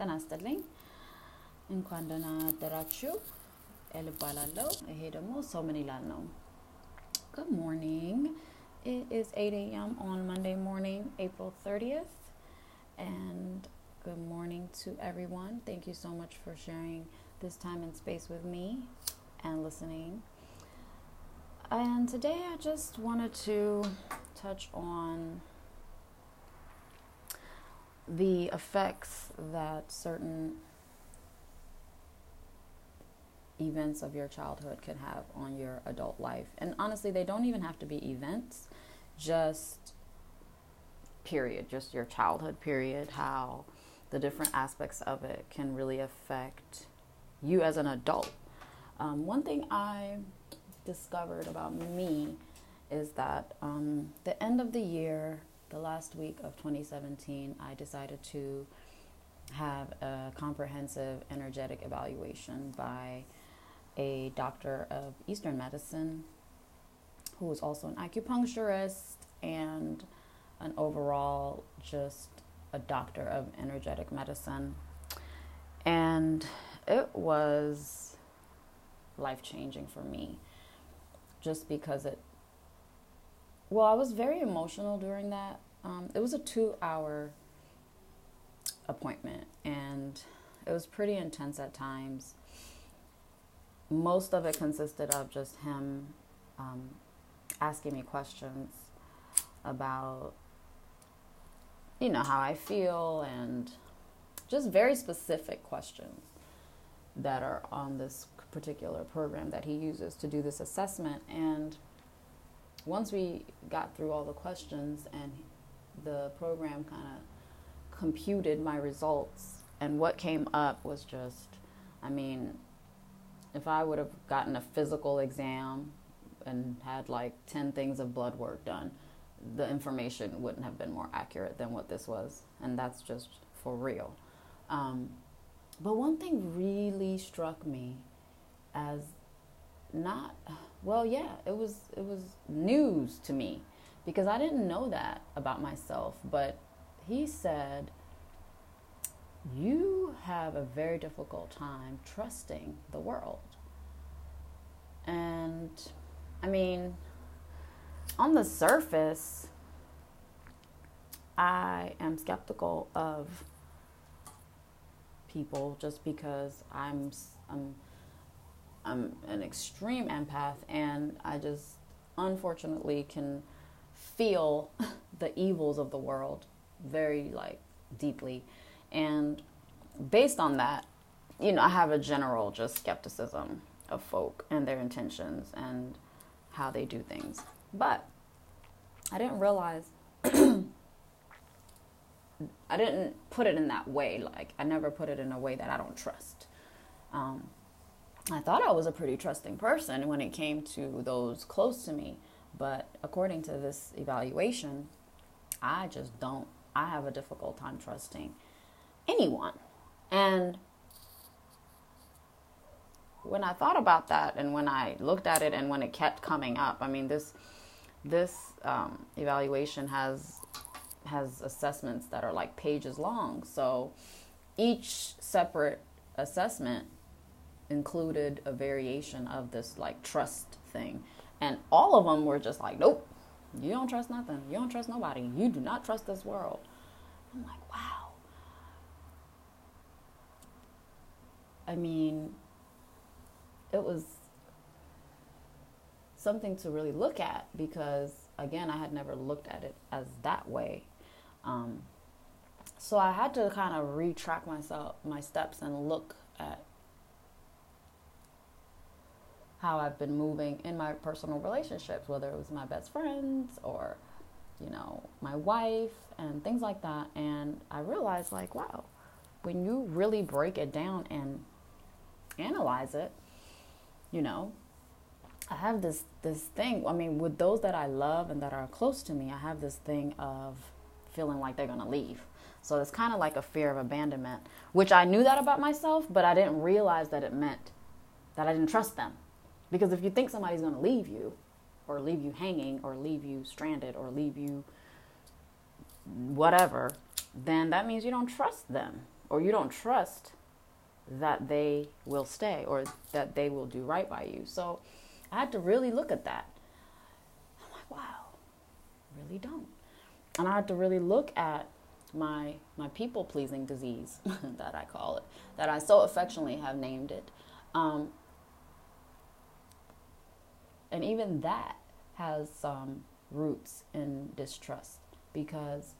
ጤና ይስጥልኝ። እንኳን ደህና አደራችሁ። ኤል እባላለሁ። ይሄ ደግሞ ሰው ምን ይላል ነው። Good morning. It is 8 a.m. on Monday morning, April 30th. And good morning to everyone. Thank you so much for sharing this time and space with me and listening. And today I just wanted to touch on the effects that certain events of your childhood can have on your adult life. And honestly, they don't even have to be events, just period, just your childhood period, how the different aspects of it can really affect you as an adult. Um, one thing I discovered about me is that um, the end of the year, the last week of 2017, I decided to have a comprehensive energetic evaluation by a doctor of Eastern medicine who was also an acupuncturist and an overall just a doctor of energetic medicine. And it was life changing for me just because it well, I was very emotional during that. Um, it was a two hour appointment and it was pretty intense at times. Most of it consisted of just him um, asking me questions about, you know, how I feel and just very specific questions that are on this particular program that he uses to do this assessment. And once we got through all the questions and the program kind of computed my results, and what came up was just, I mean, if I would have gotten a physical exam and had like 10 things of blood work done, the information wouldn't have been more accurate than what this was. And that's just for real. Um, but one thing really struck me as not well yeah it was it was news to me because i didn't know that about myself but he said you have a very difficult time trusting the world. And i mean on the surface i am skeptical of people just because i'm i'm I'm an extreme empath, and I just unfortunately can feel the evils of the world very like deeply. And based on that, you know, I have a general just skepticism of folk and their intentions and how they do things. But I didn't realize I didn't put it in that way. Like I never put it in a way that I don't trust. Um, I thought I was a pretty trusting person when it came to those close to me, but according to this evaluation, I just don't. I have a difficult time trusting anyone. And when I thought about that and when I looked at it and when it kept coming up, I mean this this um, evaluation has has assessments that are like pages long. So each separate assessment included a variation of this like trust thing. And all of them were just like, nope, you don't trust nothing. You don't trust nobody. You do not trust this world. I'm like, wow. I mean, it was something to really look at because, again, I had never looked at it as that way. Um, so I had to kind of retrack myself, my steps, and look at how I've been moving in my personal relationships, whether it was my best friends or, you know, my wife and things like that. And I realized, like, wow, when you really break it down and analyze it, you know, I have this this thing. I mean, with those that I love and that are close to me, I have this thing of feeling like they're gonna leave. So it's kind of like a fear of abandonment, which I knew that about myself, but I didn't realize that it meant that I didn't trust them. Because if you think somebody's going to leave you, or leave you hanging, or leave you stranded, or leave you whatever, then that means you don't trust them. or you don't trust that they will stay or that they will do right by you. So I had to really look at that. I'm like, wow, really don't. And I had to really look at my my people pleasing disease that I call it, that I so affectionately have named it. Um, and even that has some roots in distrust because,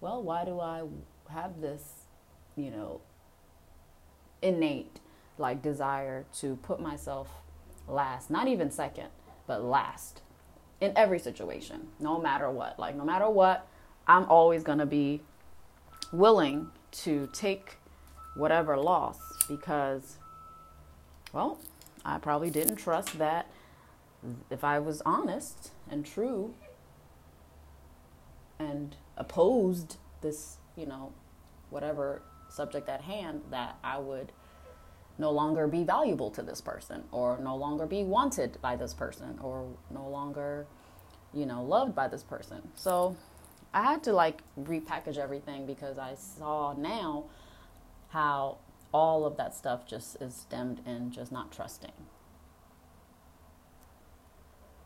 well, why do I have this, you know, innate like desire to put myself last, not even second, but last in every situation, no matter what. Like, no matter what, I'm always going to be willing to take whatever loss because, well, I probably didn't trust that if I was honest and true and opposed this, you know, whatever subject at hand, that I would no longer be valuable to this person or no longer be wanted by this person or no longer, you know, loved by this person. So I had to like repackage everything because I saw now how all of that stuff just is stemmed in just not trusting.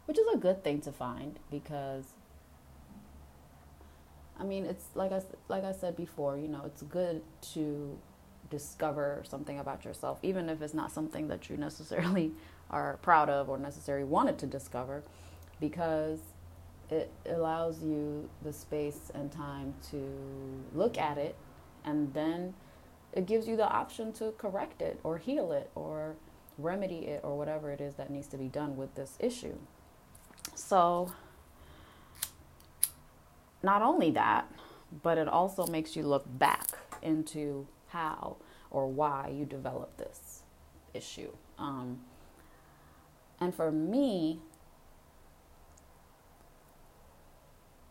Which is a good thing to find because I mean, it's like I like I said before, you know, it's good to discover something about yourself, even if it's not something that you necessarily are proud of or necessarily wanted to discover, because it allows you the space and time to look at it and then it gives you the option to correct it or heal it or remedy it or whatever it is that needs to be done with this issue. So, not only that, but it also makes you look back into how or why you developed this issue. Um, and for me,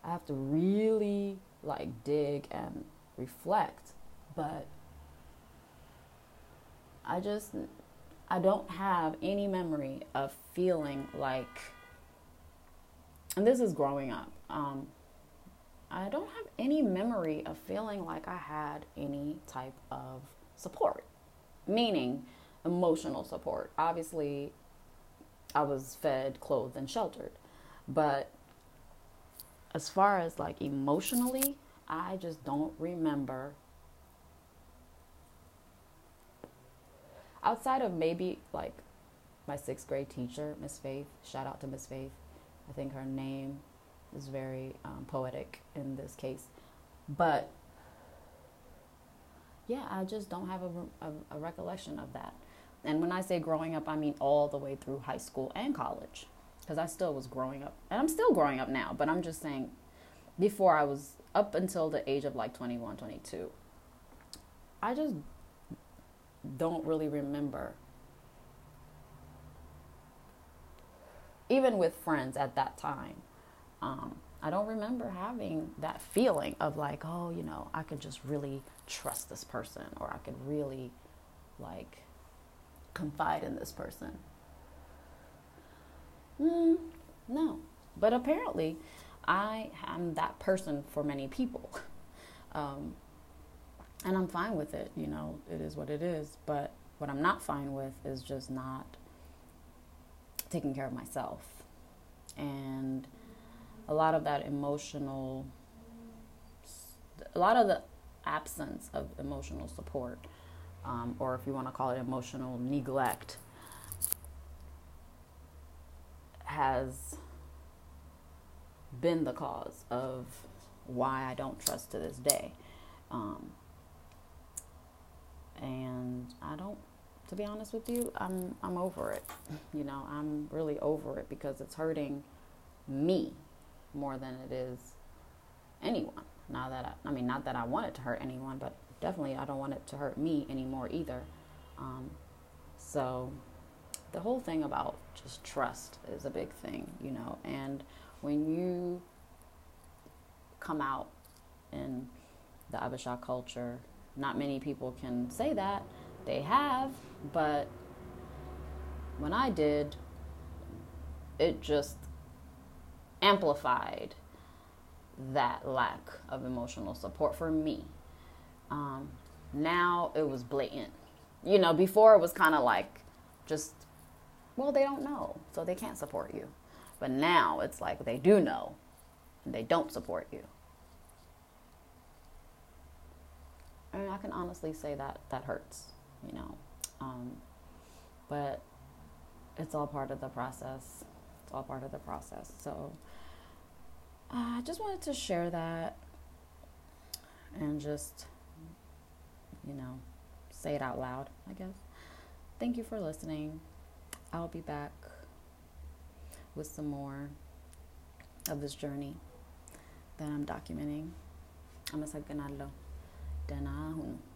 I have to really like dig and reflect, but I just I don't have any memory of feeling like and this is growing up. Um, I don't have any memory of feeling like I had any type of support, meaning emotional support. Obviously, I was fed, clothed, and sheltered. But as far as like emotionally, I just don't remember. Outside of maybe like my sixth grade teacher, Miss Faith, shout out to Miss Faith. I think her name is very um, poetic in this case. But yeah, I just don't have a, a, a recollection of that. And when I say growing up, I mean all the way through high school and college because I still was growing up. And I'm still growing up now, but I'm just saying before I was up until the age of like 21, 22, I just don't really remember. Even with friends at that time, um, I don't remember having that feeling of like, oh, you know, I could just really trust this person or I could really like confide in this person. Mm, no. But apparently, I am that person for many people. Um, and I'm fine with it. You know, it is what it is. But what I'm not fine with is just not taking care of myself. And a lot of that emotional, a lot of the absence of emotional support, um, or if you want to call it emotional neglect, has been the cause of why I don't trust to this day. Um, and I don't, to be honest with you, I'm I'm over it. You know, I'm really over it because it's hurting me more than it is anyone. Now that I, I mean, not that I want it to hurt anyone, but definitely I don't want it to hurt me anymore either. Um, so the whole thing about just trust is a big thing, you know. And when you come out in the Habesha culture, not many people can say that. They have, but when I did, it just amplified that lack of emotional support for me. Um, now it was blatant. You know, before it was kind of like just, well, they don't know, so they can't support you. But now it's like they do know, and they don't support you. And I can honestly say that that hurts, you know. Um, but it's all part of the process. It's all part of the process. So uh, I just wanted to share that and just, you know, say it out loud, I guess. Thank you for listening. I'll be back with some more of this journey that I'm documenting. I'm a جدا.